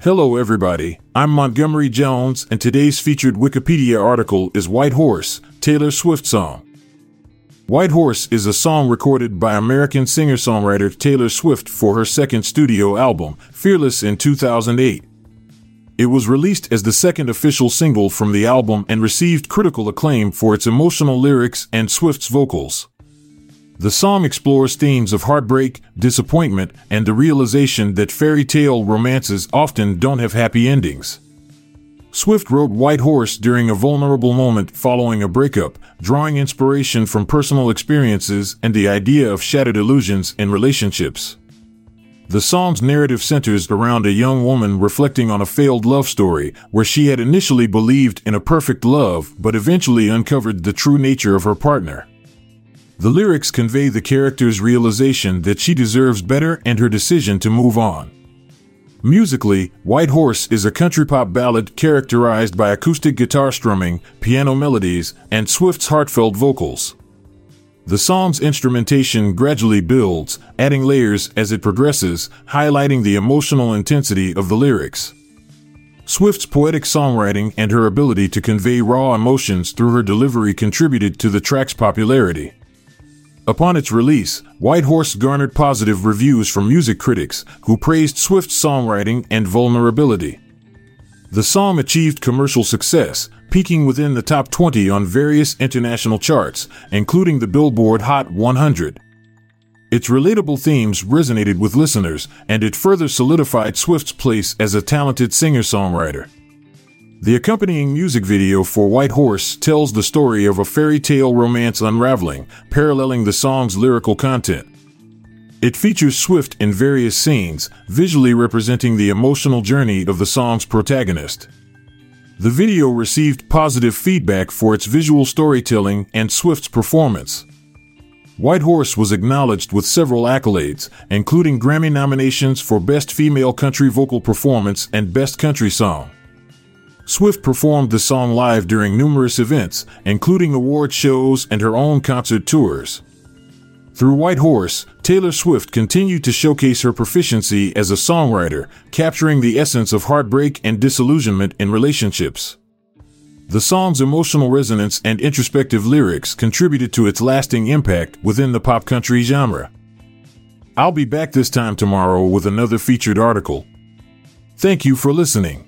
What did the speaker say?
Hello, everybody. I'm Montgomery Jones, and today's featured Wikipedia article is White Horse, Taylor Swift Song. White Horse is a song recorded by American singer songwriter Taylor Swift for her second studio album, Fearless, in 2008. It was released as the second official single from the album and received critical acclaim for its emotional lyrics and Swift's vocals. The song explores themes of heartbreak, disappointment, and the realization that fairy tale romances often don't have happy endings. Swift wrote White Horse during a vulnerable moment following a breakup, drawing inspiration from personal experiences and the idea of shattered illusions in relationships. The song's narrative centers around a young woman reflecting on a failed love story where she had initially believed in a perfect love but eventually uncovered the true nature of her partner. The lyrics convey the character's realization that she deserves better and her decision to move on. Musically, White Horse is a country pop ballad characterized by acoustic guitar strumming, piano melodies, and Swift's heartfelt vocals. The song's instrumentation gradually builds, adding layers as it progresses, highlighting the emotional intensity of the lyrics. Swift's poetic songwriting and her ability to convey raw emotions through her delivery contributed to the track's popularity. Upon its release, White Horse garnered positive reviews from music critics, who praised Swift's songwriting and vulnerability. The song achieved commercial success, peaking within the top 20 on various international charts, including the Billboard Hot 100. Its relatable themes resonated with listeners, and it further solidified Swift's place as a talented singer songwriter. The accompanying music video for White Horse tells the story of a fairy tale romance unraveling, paralleling the song's lyrical content. It features Swift in various scenes, visually representing the emotional journey of the song's protagonist. The video received positive feedback for its visual storytelling and Swift's performance. White Horse was acknowledged with several accolades, including Grammy nominations for Best Female Country Vocal Performance and Best Country Song. Swift performed the song live during numerous events, including award shows and her own concert tours. Through White Horse, Taylor Swift continued to showcase her proficiency as a songwriter, capturing the essence of heartbreak and disillusionment in relationships. The song's emotional resonance and introspective lyrics contributed to its lasting impact within the pop country genre. I'll be back this time tomorrow with another featured article. Thank you for listening.